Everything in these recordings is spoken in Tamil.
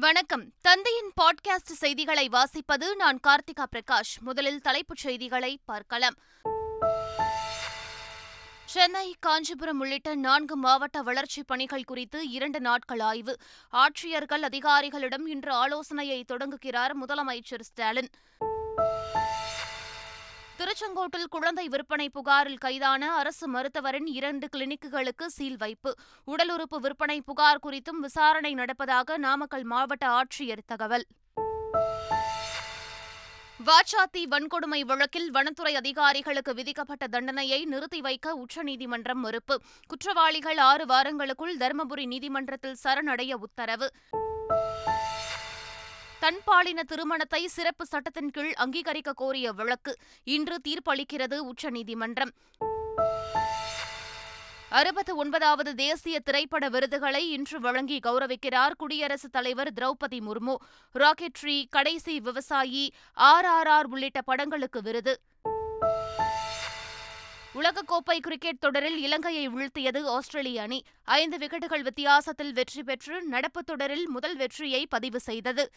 வணக்கம். தந்தையின் பாட்காஸ்ட் செய்திகளை வாசிப்பது நான் கார்த்திகா பிரகாஷ். முதலில் தலைப்புச் செய்திகளை பார்க்கலாம். சென்னை காஞ்சிபுரம் உள்ளிட்ட நான்கு மாவட்ட வளர்ச்சிப் பணிகள் குறித்து இரண்டு நாட்கள் ஆய்வு. ஆட்சியர்கள் அதிகாரிகளிடம் இன்று ஆலோசனையை தொடங்குகிறார் முதலமைச்சர் ஸ்டாலின். திருச்செங்கோட்டில் குழந்தை விற்பனை புகாரில் கைதான அரசு மருத்துவரின் இரண்டு கிளினிக்குகளுக்கு சீல் வைப்பு. உடல் உறுப்பு விற்பனை புகார் குறித்தும் விசாரணை நடப்பதாக நாமக்கல் மாவட்ட ஆட்சியர் தகவல். வாச்சாத்தி வன்கொடுமை வழக்கில் வனத்துறை அதிகாரிகளுக்கு விதிக்கப்பட்ட தண்டனையை நிறுத்தி வைக்க உச்சநீதிமன்றம் மறுப்பு. குற்றவாளிகள் ஆறு வாரங்களுக்குள் தருமபுரி நீதிமன்றத்தில் சரணடைய உத்தரவு. தன்பாலின திருமணத்தை சிறப்பு சட்டத்தின் கீழ் அங்கீகரிக்க கோரிய வழக்கு இன்று தீர்ப்பளிக்கிறது உச்சநீதிமன்றம். அறுபத்து ஒன்பதாவது தேசிய திரைப்பட விருதுகளை இன்று வழங்கி கௌரவிக்கிறார் குடியரசுத் தலைவர் திரௌபதி முர்மு. ராக்கெட்ரி கடைசி விவசாயி ஆர் ஆர் ஆர் உள்ளிட்ட படங்களுக்கு விருது. உலகக்கோப்பை கிரிக்கெட் தொடரில் இலங்கையை வீழ்த்தியது ஆஸ்திரேலிய அணி. ஐந்து விக்கெட்டுகள் வித்தியாசத்தில் வெற்றி பெற்று நடப்பு தொடரில் முதல் வெற்றியை பதிவு செய்தது.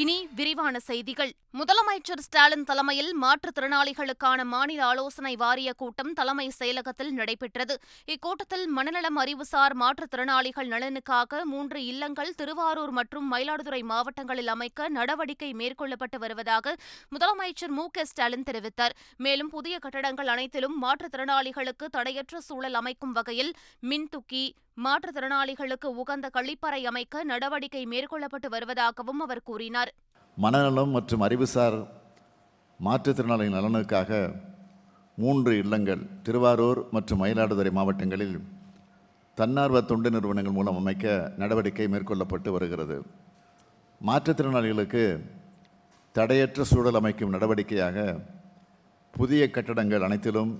இனி விரிவான செய்திகள். முதலமைச்சர் ஸ்டாலின் தலைமையில் மாற்றுத்திறனாளிகளுக்கான மாநில ஆலோசனை வாரிய கூட்டம் தலைமை செயலகத்தில் நடைபெற்றது. இக்கூட்டத்தில் மனநலம் அறிவுசார் மாற்றுத்திறனாளிகள் நலனுக்காக மூன்று இல்லங்கள் திருவாரூர் மற்றும் மயிலாடுதுறை மாவட்டங்களில் அமைக்க நடவடிக்கை மேற்கொள்ளப்பட்டு வருவதாக முதலமைச்சர் மு க ஸ்டாலின் தெரிவித்தார். மேலும் புதிய கட்டடங்கள் அனைத்திலும் மாற்றுத்திறனாளிகளுக்கு தடையற்ற சூழல் அமைக்கும் வகையில் மின்துக்கி மாற்றுத்திறனாளிகளுக்கு உகந்த கழிப்பறை அமைக்க நடவடிக்கை மேற்கொள்ளப்பட்டு வருவதாகவும் அவர் கூறினார். மனநலம் மற்றும் அறிவுசார் மாற்றுத்திறனாளிகள் நலனுக்காக மூன்று இல்லங்கள் திருவாரூர் மற்றும் மயிலாடுதுறை மாவட்டங்களில் தன்னார்வ தொண்டு நிறுவனங்கள் மூலம் அமைக்க நடவடிக்கை மேற்கொள்ளப்பட்டு வருகிறது. மாற்றுத்திறனாளிகளுக்கு தடையற்ற சூழல் அமைக்கும் நடவடிக்கையாக புதிய கட்டடங்கள் அனைத்திலும்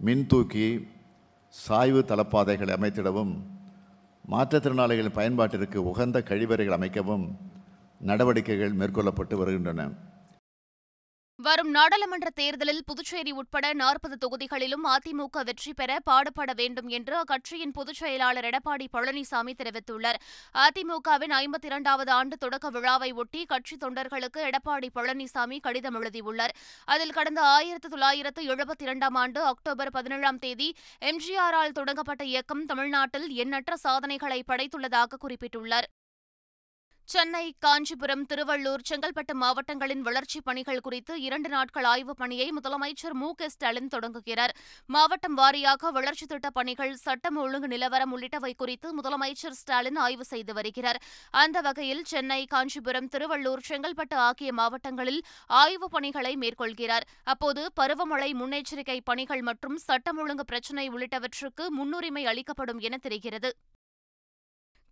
மின்தூக்கி சாய்வு தளப்பாதைகளை அமைத்திடவும் மாற்றுத்திறனாளிகளின் பயன்பாட்டிற்கு உகந்த கழிவறைகள் அமைக்கவும் நடவடிக்கைகள் மேற்கொள்ளப்பட்டு வருகின்றன. வரும் நாடாளுமன்ற தேர்தலில் புதுச்சேரி உட்பட நாற்பது தொகுதிகளிலும் அதிமுக வெற்றி பெற பாடுபட வேண்டும் என்று அக்கட்சியின் பொதுச் செயலாளர் எடப்பாடி பழனிசாமி தெரிவித்துள்ளார். அதிமுகவின் ஐம்பத்தி இரண்டாவது ஆண்டு தொடக்க விழாவை ஒட்டி கட்சி தொண்டர்களுக்கு எடப்பாடி பழனிசாமி கடிதம் எழுதியுள்ளார். அதில் கடந்த ஆயிரத்து தொள்ளாயிரத்து எழுபத்தி இரண்டாம் ஆண்டு அக்டோபர் பதினேழாம் தேதி எம்ஜிஆரால் தொடங்கப்பட்ட இயக்கம் தமிழ்நாட்டில் எண்ணற்ற சாதனைகளை படைத்துள்ளதாக குறிப்பிட்டுள்ளார். சென்னை காஞ்சிபுரம் திருவள்ளூர் செங்கல்பட்டு மாவட்டங்களின் வளர்ச்சிப் பணிகள் குறித்து இரண்டு நாட்கள் ஆய்வுப் பணியை முதலமைச்சர் மு. க. ஸ்டாலின் தொடங்குகிறார். மாவட்டம் வாரியாக வளர்ச்சித் திட்டப் பணிகள் சட்டம் ஒழுங்கு நிலவரம் உள்ளிட்டவை குறித்து முதலமைச்சர் ஸ்டாலின் ஆய்வு செய்து வருகிறார். அந்த வகையில் சென்னை காஞ்சிபுரம் திருவள்ளூர் செங்கல்பட்டு ஆகிய மாவட்டங்களில் ஆய்வுப் பணிகளை மேற்கொள்கிறார். அப்போது பருவமழை முன்னெச்சரிக்கை பணிகள் மற்றும் சட்டம் ஒழுங்கு பிரச்சினை உள்ளிட்டவற்றுக்கு முன்னுரிமை அளிக்கப்படும் என தெரிகிறது.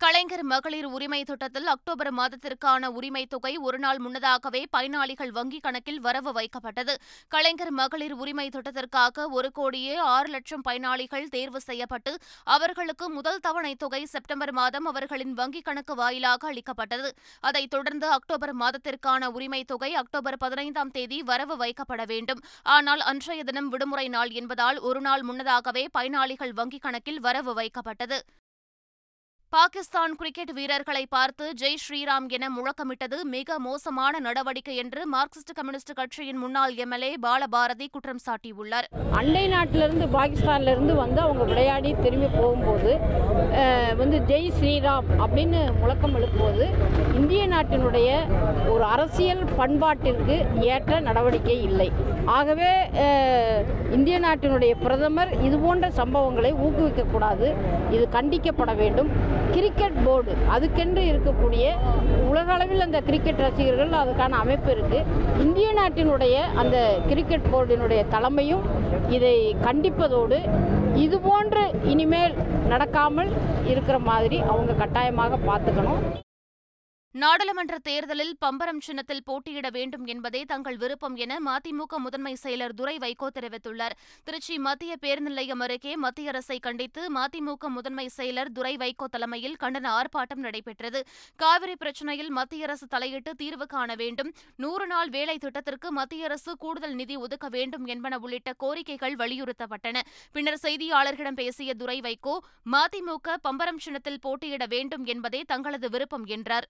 கலைஞர் மகளிர் உரிமை திட்டத்தில் அக்டோபர் மாதத்திற்கான உரிமை தொகை ஒருநாள் முன்னதாகவே பயனாளிகள் வங்கிக் கணக்கில் வரவு வைக்கப்பட்டது. கலைஞர் மகளிர் உரிமை திட்டத்திற்காக ஒரு கோடியே ஆறு லட்சம் பயனாளிகள் தேர்வு செய்யப்பட்டு அவர்களுக்கு முதல் தவணை தொகை செப்டம்பர் மாதம் அவர்களின் வங்கிக் கணக்கு வாயிலாக அளிக்கப்பட்டது. அதைத் தொடர்ந்து அக்டோபர் மாதத்திற்கான உரிமை தொகை அக்டோபர் பதினைந்தாம் தேதி வரவு வைக்கப்பட வேண்டும். ஆனால் அன்றைய தினம் விடுமுறை நாள் என்பதால் ஒருநாள் முன்னதாகவே பயனாளிகள் வங்கிக் கணக்கில் வரவு வைக்கப்பட்டது. பாகிஸ்தான் கிரிக்கெட் வீரர்களை பார்த்து ஜெய் ஸ்ரீராம் என முழக்கமிட்டது மிக மோசமான நடவடிக்கை என்று மார்க்சிஸ்ட் கம்யூனிஸ்ட் கட்சியின் முன்னாள் எம்எல்ஏ பாலபாரதி குற்றம் சாட்டியுள்ளார். அண்டை நாட்டிலிருந்து பாகிஸ்தான்லேருந்து வந்து அவங்க விளையாடி திரும்பி போகும்போது வந்து ஜெய் ஸ்ரீராம் அப்படின்னு முழக்கம் எழுப்புவது இந்திய நாட்டினுடைய ஒரு அரசியல் பண்பாட்டிற்கு ஏற்ற நடவடிக்கை இல்லை. ஆகவே இந்திய நாட்டினுடைய பிரதமர் இது போன்ற சம்பவங்களை ஊக்குவிக்கக்கூடாது. இது கண்டிக்கப்பட வேண்டும். Cricket board. அதுக்கென்று இருக்கக்கூடிய உலக அளவில் அந்த கிரிக்கெட் ரசிகர்கள் அதுக்கான அமைப்பு இருக்குது இந்திய நாட்டினுடைய அந்த கிரிக்கெட் போர்டினுடைய தலைமையும் இதை கண்டிப்பதோடு இது போன்று இனிமேல் நடக்காமல் இருக்கிற மாதிரி அவங்க கட்டாயமாக பார்த்துக்கணும். நாடாளுமன்ற தேர்தலில் பம்பரம் சின்னத்தில் போட்டியிட வேண்டும் என்பதே தங்கள் விருப்பம் என மதிமுக முதன்மை செயலர் துரை வைகோ தெரிவித்துள்ளார். திருச்சி மத்திய பேருந்து நிலையம் அருகே மத்திய அரசை கண்டித்து மதிமுக முதன்மை செயலர் துரை வைகோ தலைமையில் கண்டன ஆர்ப்பாட்டம் நடைபெற்றது. காவிரி பிரச்சினையில் மத்திய அரசு தலையிட்டு தீர்வு காண வேண்டும். நூறு நாள் வேலை திட்டத்திற்கு மத்திய அரசு கூடுதல் நிதி ஒதுக்க வேண்டும் என்பன உள்ளிட்ட கோரிக்கைகள் வலியுறுத்தப்பட்டன. பின்னர் செய்தியாளர்களிடம் பேசிய துரை வைகோ மதிமுக பம்பரம் சின்னத்தில் போட்டியிட வேண்டும் என்பதே தங்களது விருப்பம் என்றார்.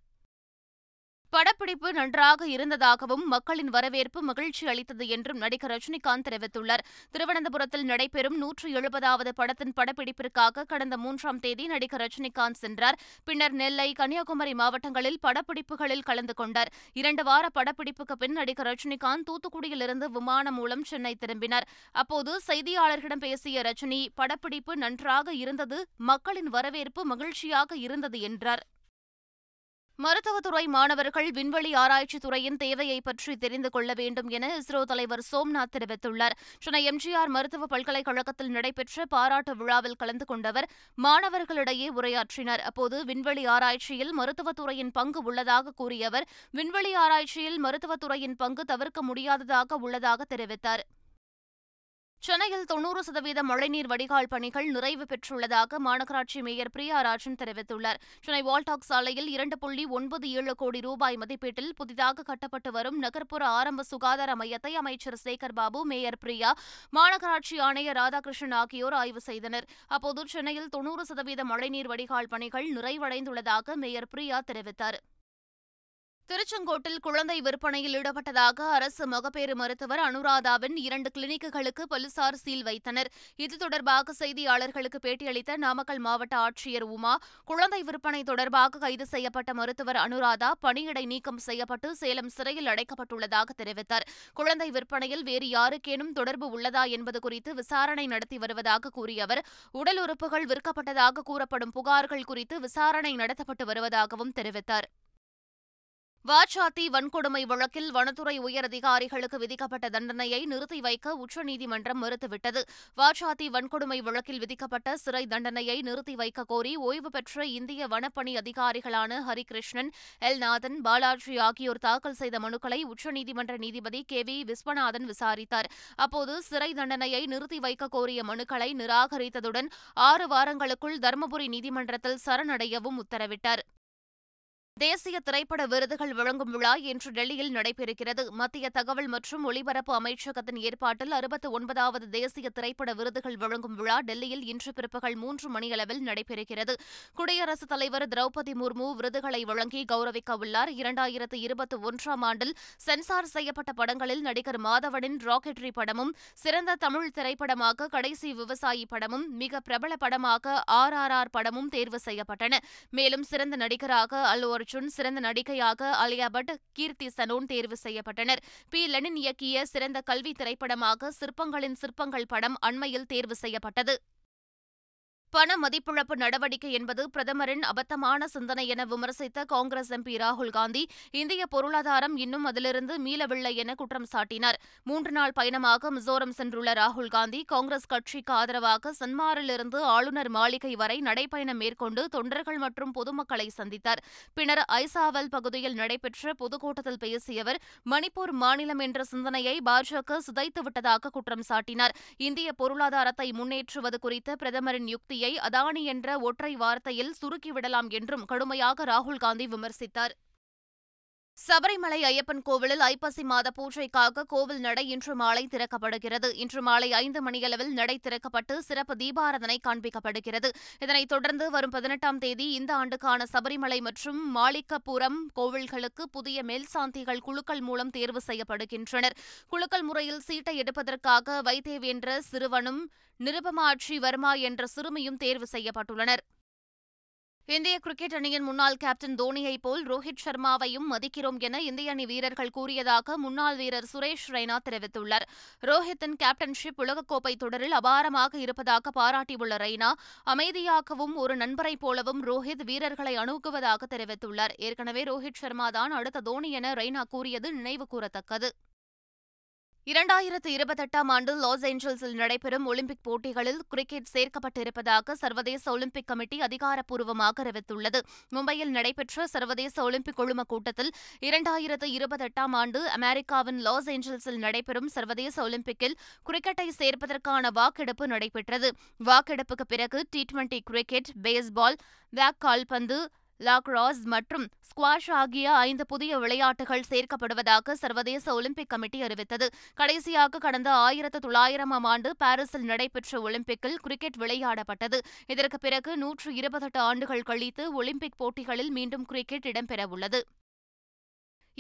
படப்பிடிப்பு நன்றாக இருந்ததாகவும் மக்களின் வரவேற்பு மகிழ்ச்சி அளித்தது என்றும் நடிகர் ரஜினிகாந்த் தெரிவித்துள்ளார். திருவனந்தபுரத்தில் நடைபெறும் நூற்று எழுபதாவது படத்தின் படப்பிடிப்பிற்காக கடந்த மூன்றாம் தேதி நடிகர் ரஜினிகாந்த் சென்றார். பின்னர் நெல்லை கன்னியாகுமரி மாவட்டங்களில் படப்பிடிப்புகளில் கலந்து கொண்டார். இரண்டு வார படப்பிடிப்புக்கு பின் நடிகர் ரஜினிகாந்த் தூத்துக்குடியிலிருந்து விமானம் மூலம் சென்னை திரும்பினார். அப்போது செய்தியாளர்களிடம் பேசிய ரஜினி படப்பிடிப்பு நன்றாக இருந்தது மக்களின் வரவேற்பு மகிழ்ச்சியாக இருந்தது என்றார். மருத்துவத்துறை மாணவர்கள் விண்வெளி ஆராய்ச்சித் துறையின் தேவையை பற்றி தெரிந்து கொள்ள வேண்டும் என இஸ்ரோ தலைவர் சோம்நாத் தெரிவித்துள்ளார். சென்னை எம்ஜிஆர் மருத்துவ பல்கலைக்கழகத்தில் நடைபெற்ற பாராட்டு விழாவில் கலந்து கொண்டவர் மாணவர்களிடையே உரையாற்றினார். அப்போது விண்வெளி ஆராய்ச்சியில் மருத்துவத்துறையின் பங்கு உள்ளதாக கூறிய அவர் விண்வெளி ஆராய்ச்சியில் மருத்துவத்துறையின் பங்கு தவிர்க்க முடியாததாக உள்ளதாக தெரிவித்தார். சென்னையில் தொன்னூறு சதவீத மழைநீர் வடிகால் பணிகள் நிறைவு பெற்றுள்ளதாக மாநகராட்சி மேயர் பிரியா ராஜன் தெரிவித்துள்ளார். சென்னை வால்டாக் சாலையில் இரண்டு புள்ளி ஒன்பது ஏழு கோடி ரூபாய் மதிப்பீட்டில் புதிதாக கட்டப்பட்டு வரும் நகர்ப்புற ஆரம்ப சுகாதார மையத்தை அமைச்சர் சேகர் பாபு மேயர் பிரியா மாநகராட்சி ஆணையர் ராதாகிருஷ்ணன் ஆகியோர் ஆய்வு செய்தனர். அப்போது சென்னையில் தொன்னூறு சதவீத மழைநீர் வடிகால் பணிகள் நிறைவடைந்துள்ளதாக மேயர் பிரியா தெரிவித்தார். திருச்செங்கோட்டில் குழந்தை விற்பனையில் ஈடுபட்டதாக அரசு மகப்பேறு மருத்துவர் அனுராதாவின் இரண்டு கிளினிக்குகளுக்கு போலீசார் சீல் வைத்தனர். இது தொடர்பாக செய்தியாளர்களுக்கு பேட்டியளித்த நாமக்கல் மாவட்ட ஆட்சியர் உமா குழந்தை விற்பனை தொடர்பாக கைது செய்யப்பட்ட மருத்துவர் அனுராதா பணியிடை நீக்கம் செய்யப்பட்டு சேலம் சிறையில் அடைக்கப்பட்டுள்ளதாக தெரிவித்தார். குழந்தை விற்பனையில் வேறு யாருக்கேனும் தொடர்பு உள்ளதா என்பது குறித்து விசாரணை நடத்தி வருவதாக கூறிய அவர் உடல் உறுப்புகள் விற்கப்பட்டதாக கூறப்படும் புகார்கள் குறித்து விசாரணை நடத்தப்பட்டு வருவதாகவும் தெரிவித்தார். வாச்சாத்தி வன்கொடுமை வழக்கில் வனத்துறை உயரதிகாரிகளுக்கு விதிக்கப்பட்ட தண்டனையை நிறுத்தி வைக்க உச்சநீதிமன்றம் மறுத்துவிட்டது. வாச்சாத்தி வன்கொடுமை வழக்கில் விதிக்கப்பட்ட சிறை தண்டனையை நிறுத்தி வைக்க கோரி ஓய்வு பெற்ற இந்திய வனப்பணி அதிகாரிகளான ஹரிகிருஷ்ணன் எல் நாதன் பாலாஜி ஆகியோர் தாக்கல் செய்த மனுக்களை உச்சநீதிமன்ற நீதிபதி கே. வி. விஸ்வநாதன் விசாரித்தார். அப்போது சிறை தண்டனையை நிறுத்தி வைக்க கோரிய மனுக்களை நிராகரித்ததுடன் ஆறு வாரங்களுக்குள் தருமபுரி நீதிமன்றத்தில் சரணடையவும் உத்தரவிட்டார். தேசிய திரைப்பட விருதுகள் வழங்கும் விழா இன்று டெல்லியில் நடைபெறுகிறது. மத்திய தகவல் மற்றும் ஒலிபரப்பு அமைச்சகத்தின் ஏற்பாட்டில் அறுபத்தி ஒன்பதாவது தேசிய திரைப்பட விருதுகள் வழங்கும் விழா டெல்லியில் இன்று பிற்பகல் மூன்று மணியளவில் நடைபெறுகிறது. குடியரசுத் தலைவர் திரௌபதி முர்மு விருதுகளை வழங்கி கௌரவிக்க உள்ளார் இரண்டாயிரத்து இருபத்தி ஒன்றாம் ஆண்டில் சென்சார் செய்யப்பட்ட படங்களில் நடிகர் மாதவனின் ராக்கெட்ரி படமும் சிறந்த தமிழ் திரைப்படமாக கடைசி விவசாயி படமும் மிக பிரபல படமாக ஆர் ஆர் ஆர் படமும் தேர்வு செய்யப்பட்டன. மேலும் சிறந்த நடிகராக அல்லு அர்ஜுன் சிறந்த நடிகையாக அலியா பட் கீர்த்தி சனோன் தேர்வு செய்யப்பட்டனர். பி. லெனின் இயக்கிய சிறந்த கல்வி திரைப்படமாக சிற்பங்களின் சிற்பங்கள் படம் அண்மையில் தேர்வு செய்யப்பட்டது. பண மதிப்பிழப்பு நடவடிக்கை என்பது பிரதமரின் அபத்தமான சிந்தனை என விமர்சித்த காங்கிரஸ் எம்பி ராகுல் காந்தி இந்திய பொருளாதாரம் இன்னும் அதிலிருந்து மீளவில்லை என குற்றம் சாட்டினார். மூன்று நாள் பயணமாக மிசோரம் சென்றுள்ள ராகுல் காந்தி காங்கிரஸ் கட்சிக்கு ஆதரவாக சன்மாரிலிருந்து ஆளுநர் மாளிகை வரை நடைப்பயணம் மேற்கொண்டு தொண்டர்கள் மற்றும் பொதுமக்களை சந்தித்தார். பின்னர் ஐசாவல் பகுதியில் நடைபெற்ற பொதுக்கூட்டத்தில் பேசிய அவர் மணிப்பூர் மாநிலம் என்ற சிந்தனையை பாஜக சிதைத்துவிட்டதாக குற்றம் சாட்டினார். இந்திய பொருளாதாரத்தை முன்னேற்றுவது குறித்த பிரதமரின் யுக்தி மோடியை அதானி என்ற ஒற்றை வார்த்தையில் சுருக்கிவிடலாம் என்றும் கடுமையாக ராகுல் காந்தி விமர்சித்தார். சபரிமலை ஐயப்பன் கோவிலில் ஐப்பசி மாத பூஜைக்காக கோவில் நடை இன்று மாலை திறக்கப்படுகிறது. இன்று மாலை ஐந்து மணியளவில் நடை திறக்கப்பட்டு சிறப்பு தீபாரதனை காண்பிக்கப்படுகிறது. இதனைத் தொடர்ந்து வரும் பதினெட்டாம் தேதி இந்த ஆண்டுக்கான சபரிமலை மற்றும் மாளிகப்புரம் கோவில்களுக்கு புதிய மேல்சாந்திகள் குழுக்கள் மூலம் தேர்வு செய்யப்படுகின்றனர். குழுக்கள் முறையில் சீட்டை எடுப்பதற்காக வைத்தேவ் என்ற சிறுவனும் நிருபமாட்சி வர்மா என்ற சிறுமியும் தேர்வு செய்யப்பட்டுள்ளனர். இந்திய கிரிக்கெட் அணியின் முன்னாள் கேப்டன் தோனியைப் போல் ரோஹித் சர்மாவையும் மதிக்கிறோம் என இந்திய அணி வீரர்கள் கூறியதாக முன்னாள் வீரர் சுரேஷ் ரெய்னா தெரிவித்துள்ளார். ரோஹித்தின் கேப்டன்ஷிப் உலகக்கோப்பை தொடரில் அபாரமாக இருப்பதாக பாராட்டியுள்ள ரெய்னா அமைதியாகவும் ஒரு நண்பரைப் போலவும் ரோஹித் வீரர்களை அணுகுவதாக தெரிவித்துள்ளார். ஏற்கனவே ரோஹித் சர்மா தான் அடுத்த தோனி என ரெய்னா கூறியது நினைவு கூறத்தக்கது. இரண்டாயிரத்து இருபத்தெட்டாம் ஆண்டு லாஸ் ஏஞ்சல்ஸில் நடைபெறும் ஒலிம்பிக் போட்டிகளில் கிரிக்கெட் சேர்க்கப்பட்டிருப்பதாக சர்வதேச ஒலிம்பிக் கமிட்டி அதிகாரப்பூர்வமாக அறிவித்துள்ளது. மும்பையில் நடைபெற்ற சர்வதேச ஒலிம்பிக் குழும கூட்டத்தில் இரண்டாயிரத்து இருபத்தெட்டாம் ஆண்டு அமெரிக்காவின் லாஸ் ஏஞ்சல்ஸில் நடைபெறும் சர்வதேச ஒலிம்பிக்கில் கிரிக்கெட்டை சேர்ப்பதற்கான வாக்கெடுப்பு நடைபெற்றது. வாக்கெடுப்புக்கு பிறகு டி டுவெண்டி கிரிக்கெட் பேஸ்பால் வேக் கால்பந்து லாக்ராஸ் மற்றும் ஸ்குவாஷ் ஆகிய ஐந்து புதிய விளையாட்டுகள் சேர்க்கப்படுவதாக சர்வதேச ஒலிம்பிக் கமிட்டி அறிவித்தது. கடைசியாக கடந்த ஆயிரத்து தொள்ளாயிரமாம் ஆண்டு பாரிஸில் நடைபெற்ற ஒலிம்பிக்கில் கிரிக்கெட் விளையாடப்பட்டது. இதற்கு பிறகு நூற்று இருபத்தெட்டு ஆண்டுகள் கழித்து ஒலிம்பிக் போட்டிகளில் மீண்டும் கிரிக்கெட் இடம்பெறவுள்ளது.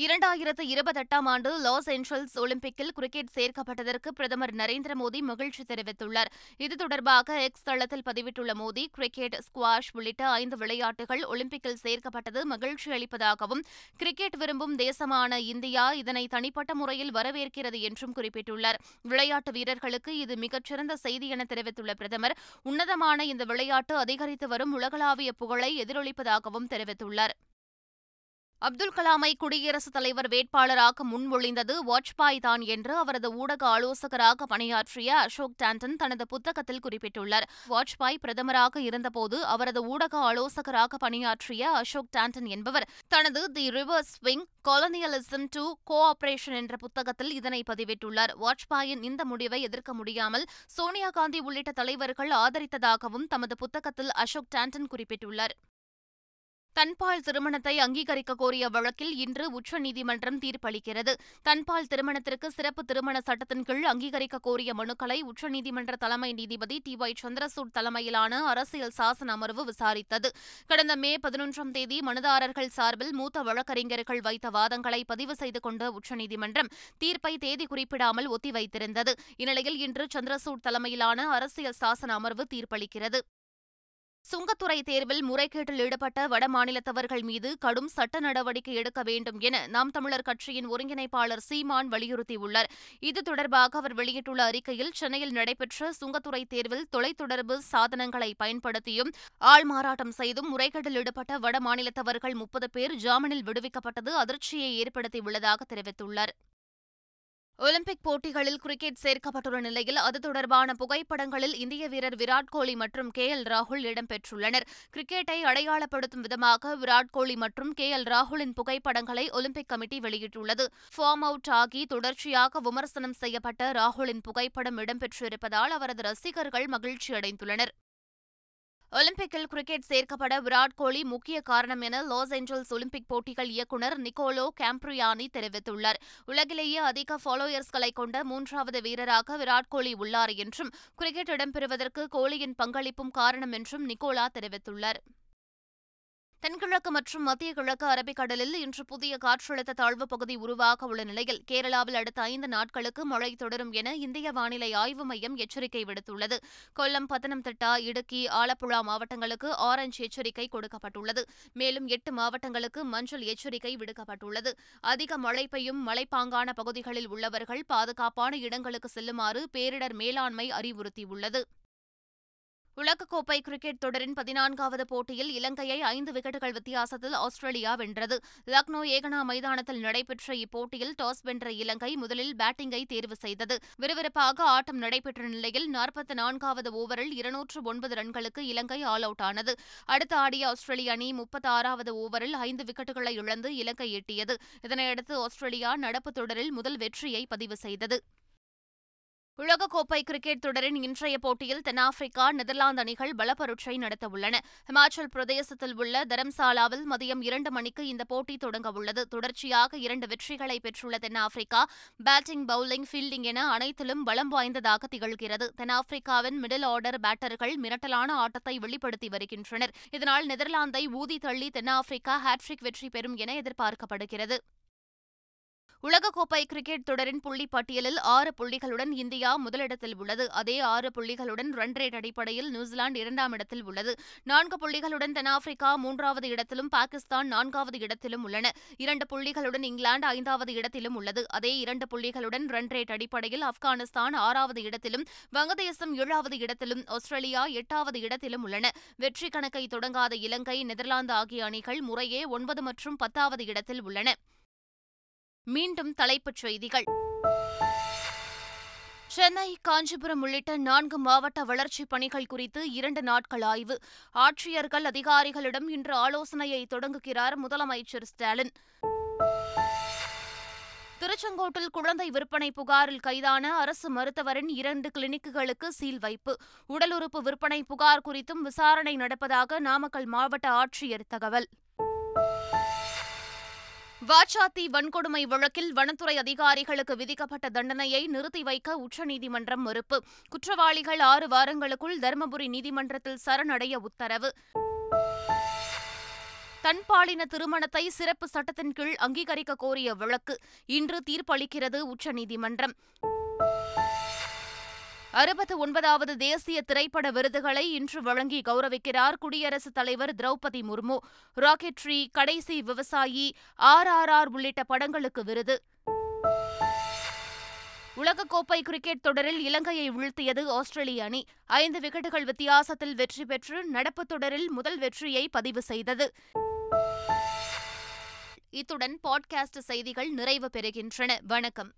இரண்டாயிரத்து இருபத்தெட்டாம் ஆண்டு லாஸ் ஏஞ்சல்ஸ் ஒலிம்பிக்கில் கிரிக்கெட் சேர்க்கப்பட்டதற்கு பிரதமர் நரேந்திர மோடி மகிழ்ச்சி தெரிவித்துள்ளார். இது தொடர்பாக எக்ஸ் தளத்தில் பதிவிட்டுள்ள மோடி கிரிக்கெட் ஸ்குவாஷ் உள்ளிட்ட ஐந்து விளையாட்டுகள் ஒலிம்பிக்கில் சேர்க்கப்பட்டது மகிழ்ச்சி அளிப்பதாகவும் கிரிக்கெட் விரும்பும் தேசமான இந்தியா இதனை தனிப்பட்ட முறையில் வரவேற்கிறது என்றும் குறிப்பிட்டுள்ளார். விளையாட்டு வீரர்களுக்கு இது மிகச்சிறந்த செய்தி என தெரிவித்துள்ள பிரதமர் உன்னதமான இந்த விளையாட்டு அதிகரித்து வரும் உலகளாவிய புகழை எதிரொலிப்பதாகவும் தெரிவித்துள்ளார். அப்துல் கலாமை குடியரசுத் தலைவர் வேட்பாளராக முன்மொழிந்தது வாஜ்பாய் தான் என்று அவரது ஊடக ஆலோசகராக பணியாற்றிய அசோக் டாண்டன் தனது புத்தகத்தில் குறிப்பிட்டுள்ளார். வாஜ்பாய் பிரதமராக இருந்தபோது அவரது ஊடக ஆலோசகராக பணியாற்றிய அசோக் டாண்டன் என்பவர் தனது the reverse swing colonialism to cooperation என்ற புத்தகத்தில் இதனை பதிவிட்டுள்ளார். வாஜ்பாயின் இந்த முடிவை எதிர்க்க முடியாமல் சோனியா காந்தி உள்ளிட்ட தலைவர்கள் ஆதரித்ததாகவும் தமது புத்தகத்தில் அசோக் டாண்டன் குறிப்பிட்டுள்ளார். தன்பால் திருமணத்தை அங்கீகரிக்க கோரிய வழக்கில் இன்று உச்சநீதிமன்றம் தீர்ப்பளிக்கிறது. தன்பால் திருமணத்திற்கு சிறப்பு திருமண சட்டத்தின் கீழ் அங்கீகரிக்க கோரிய மனுக்களை உச்சநீதிமன்ற தலைமை நீதிபதி டி. ஒய் சந்திரசூட் தலைமையிலான அரசியல் சாசன அமர்வு விசாரித்தது. கடந்த மே பதினொன்றாம் தேதி மனுதாரர்கள் சார்பில் மூத்த வழக்கறிஞர்கள் வைத்த வாதங்களை பதிவு செய்து கொண்ட உச்சநீதிமன்றம் தீர்ப்பை தேதி குறிப்பிடாமல் ஒத்திவைத்திருந்தது. இந்நிலையில் இன்று சந்திரசூட் தலைமையிலான அரசியல் சாசன அமர்வு தீர்ப்பளிக்கிறது. சுங்கத்துறை தேர்வில் முறைகேட்டில் ஈடுபட்ட வடமாநிலத்தவர்கள் மீது கடும் சட்ட நடவடிக்கை எடுக்க வேண்டும் என நாம் தமிழர் கட்சியின் ஒருங்கிணைப்பாளர் சீமான் வலியுறுத்தியுள்ளார். இது தொடர்பாக அவர் வெளியிட்டுள்ள அறிக்கையில் சென்னையில் நடைபெற்ற சுங்கத்துறை தேர்வில் தொலைத்தொடர்பு சாதனங்களை பயன்படுத்தியும் ஆள்மாறாட்டம் செய்தும் முறைகேட்டில் ஈடுபட்ட வடமாநிலத்தவர்கள் முப்பது பேர் ஜாமீனில் விடுவிக்கப்பட்டது அதிர்ச்சியை ஏற்படுத்தியுள்ளதாக தெரிவித்துள்ளார். ஒலிம்பிக் போட்டிகளில் கிரிக்கெட் சேர்க்கப்பட்டுள்ள நிலையில் அது தொடர்பான புகைப்படங்களில் இந்திய வீரர் விராட் கோலி மற்றும் கே எல் ராகுல் இடம்பெற்றுள்ளனர். கிரிக்கெட்டை அடையாளப்படுத்தும் விதமாக விராட் கோலி மற்றும் கே எல் ராகுலின் புகைப்படங்களை ஒலிம்பிக் கமிட்டி வெளியிட்டுள்ளது. ஃபார்ம் அவுட் ஆகி தொடர்ச்சியாக விமர்சனம் செய்யப்பட்ட ராகுலின் புகைப்படம் இடம்பெற்றிருப்பதால் அவரது ரசிகர்கள் மகிழ்ச்சியடைந்துள்ளனர். ஒலிம்பிக்கில் கிரிக்கெட் சேர்க்கப்பட விராட் கோலி முக்கிய காரணம் என லாஸ் ஏஞ்சல்ஸ் ஒலிம்பிக் போட்டிகள் இயக்குநர் நிக்கோலோ கேம்ப்ரியானி தெரிவித்துள்ளார். உலகிலேயே அதிக ஃபாலோயர்ஸ்களை கொண்ட மூன்றாவது வீரராக விராட் கோலி உள்ளார் என்றும் கிரிக்கெட் இடம்பெறுவதற்கு கோலியின் பங்களிப்பும் காரணம் என்றும் நிக்கோலா தெரிவித்துள்ளார். தென்கிழக்கு மற்றும் மத்திய கிழக்கு அரபிக்கடலில் இன்று புதிய காற்றழுத்த தாழ்வுப் பகுதி உருவாக உள்ள நிலையில் கேரளாவில் அடுத்த ஐந்து நாட்களுக்கு மழை தொடரும் என இந்திய வானிலை ஆய்வு மையம் எச்சரிக்கை விடுத்துள்ளது. கொல்லம் பத்தனம்திட்டா இடுக்கி ஆலப்புழா மாவட்டங்களுக்கு ஆரஞ்ச் எச்சரிக்கை கொடுக்கப்பட்டுள்ளது. மேலும் எட்டு மாவட்டங்களுக்கு மஞ்சள் எச்சரிக்கை விடுக்கப்பட்டுள்ளது. அதிக மழை பெய்யும் மலைப்பாங்கான பகுதிகளில் உள்ளவர்கள் பாதுகாப்பான இடங்களுக்கு செல்லுமாறு பேரிடர் மேலாண்மை அறிவுறுத்தியுள்ளது. உலகக்கோப்பை கிரிக்கெட் தொடரின் பதினான்காவது போட்டியில் இலங்கையை ஐந்து விக்கெட்டுகள் வித்தியாசத்தில் ஆஸ்திரேலியா வென்றது. லக்னோ ஏகனா மைதானத்தில் நடைபெற்ற இப்போட்டியில் டாஸ் வென்ற இலங்கை முதலில் பேட்டிங்கை தேர்வு செய்தது. விறுவிறுப்பாக ஆட்டம் நடைபெற்ற நிலையில் நாற்பத்தி நான்காவது ஓவரில் இருநூற்று ஒன்பது ரன்களுக்கு இலங்கை ஆல் அவுட் ஆனது. அடுத்து ஆடிய ஆஸ்திரேலிய அணி முப்பத்தி ஆறாவது ஓவரில் ஐந்து விக்கெட்டுகளை இழந்து இலங்கை எட்டியது. இதனையடுத்து ஆஸ்திரேலியா நடப்பு தொடரில் முதல் வெற்றியை பதிவு செய்தது. உலகக்கோப்பை கிரிக்கெட் தொடரின் இன்றைய போட்டியில் தென்னாப்பிரிக்கா நெதர்லாந்து அணிகள் பலப்பரட்சை நடத்தவுள்ளன. ஹிமாச்சல் பிரதேசத்தில் உள்ள தரம்சாலாவில் மதியம் இரண்டு மணிக்கு இந்த போட்டி தொடங்கவுள்ளது தொடர்ச்சியாக இரண்டு வெற்றிகளை பெற்றுள்ள தென்னாப்பிரிக்கா பேட்டிங் பவுலிங் ஃபீல்டிங் என அனைத்திலும் பலம் வாய்ந்ததாக திகழ்கிறது. தென்னாப்பிரிக்காவின் மிடில் ஆர்டர் பேட்டர்கள் மிரட்டலான ஆட்டத்தை வெளிப்படுத்தி வருகின்றனர். இதனால் நெதர்லாந்தை ஊதி தள்ளி தென்னாப்பிரிக்கா ஹாட்ரிக் வெற்றி பெறும் என எதிர்பார்க்கப்படுகிறது. உலகக்கோப்பை கிரிக்கெட் தொடரின் புள்ளி பட்டியலில் ஆறு புள்ளிகளுடன் இந்தியா முதலிடத்தில் உள்ளது. அதே ஆறு புள்ளிகளுடன் ரன் ரேட் அடிப்படையில் நியூசிலாந்து இரண்டாம் இடத்தில் உள்ளது. நான்கு புள்ளிகளுடன் தென்னாப்பிரிக்கா மூன்றாவது இடத்திலும் பாகிஸ்தான் நான்காவது இடத்திலும் உள்ளன. இரண்டு புள்ளிகளுடன் இங்கிலாந்து ஐந்தாவது இடத்திலும் உள்ளது. அதே இரண்டு புள்ளிகளுடன் ரன் ரேட் அடிப்படையில் ஆப்கானிஸ்தான் ஆறாவது இடத்திலும் வங்கதேசம் ஏழாவது இடத்திலும் ஆஸ்திரேலியா எட்டாவது இடத்திலும் உள்ளன. வெற்றி கணக்கை தொடங்காத இலங்கை நெதர்லாந்து ஆகிய அணிகள் முறையே ஒன்பது மற்றும் பத்தாவது இடத்தில் உள்ளன. மீண்டும் தலைப்புச் செய்திகள். சென்னை காஞ்சிபுரம் உள்ளிட்ட நான்கு மாவட்ட வளர்ச்சிப் பணிகள் குறித்து இரண்டு நாட்கள் ஆய்வு. ஆட்சியர்கள் அதிகாரிகளிடம் இன்று ஆலோசனையை தொடங்குகிறார் முதலமைச்சர் ஸ்டாலின். திருச்செங்கோட்டில் குழந்தை விற்பனை புகாரில் கைதான அரசு மருத்துவரின் இரண்டு கிளினிக்குகளுக்கு சீல் வைப்பு. உடல் உறுப்பு விற்பனை புகார் குறித்தும் விசாரணை நடப்பதாக நாமக்கல் மாவட்ட ஆட்சியர் தகவல். வாச்சாத்தி வன்கொடுமை வழக்கில் வனத்துறை அதிகாரிகளுக்கு விதிக்கப்பட்ட தண்டனையை நிறுத்தி வைக்க உச்சநீதிமன்றம் மறுப்பு. குற்றவாளிகள் ஆறு வாரங்களுக்குள் தருமபுரி நீதிமன்றத்தில் சரணடைய உத்தரவு. தன்பாலின திருமணத்தை சிறப்பு சட்டத்தின் கீழ் அங்கீகரிக்க கோரிய வழக்கு. இன்று தீர்ப்பளிக்கிறது உச்சநீதிமன்றம். அறுபத்து ஒன்பதாவது தேசிய திரைப்பட விருதுகளை இன்று வழங்கி கௌரவிக்கிறார் குடியரசுத் தலைவர் திரௌபதி முர்மு. ராக்கெட்ரி கடைசி விவசாயி ஆர் ஆர் ஆர் உள்ளிட்ட படங்களுக்கு விருது. உலகக்கோப்பை கிரிக்கெட் தொடரில் இலங்கையை வீழ்த்தியது ஆஸ்திரேலிய அணி. ஐந்து விக்கெட்டுகள் வித்தியாசத்தில் வெற்றி பெற்று நடப்பு தொடரில் முதல் வெற்றியை பதிவு செய்தது. இத்துடன் பாட்காஸ்ட் செய்திகள் நிறைவு பெறுகின்றன. வணக்கம்.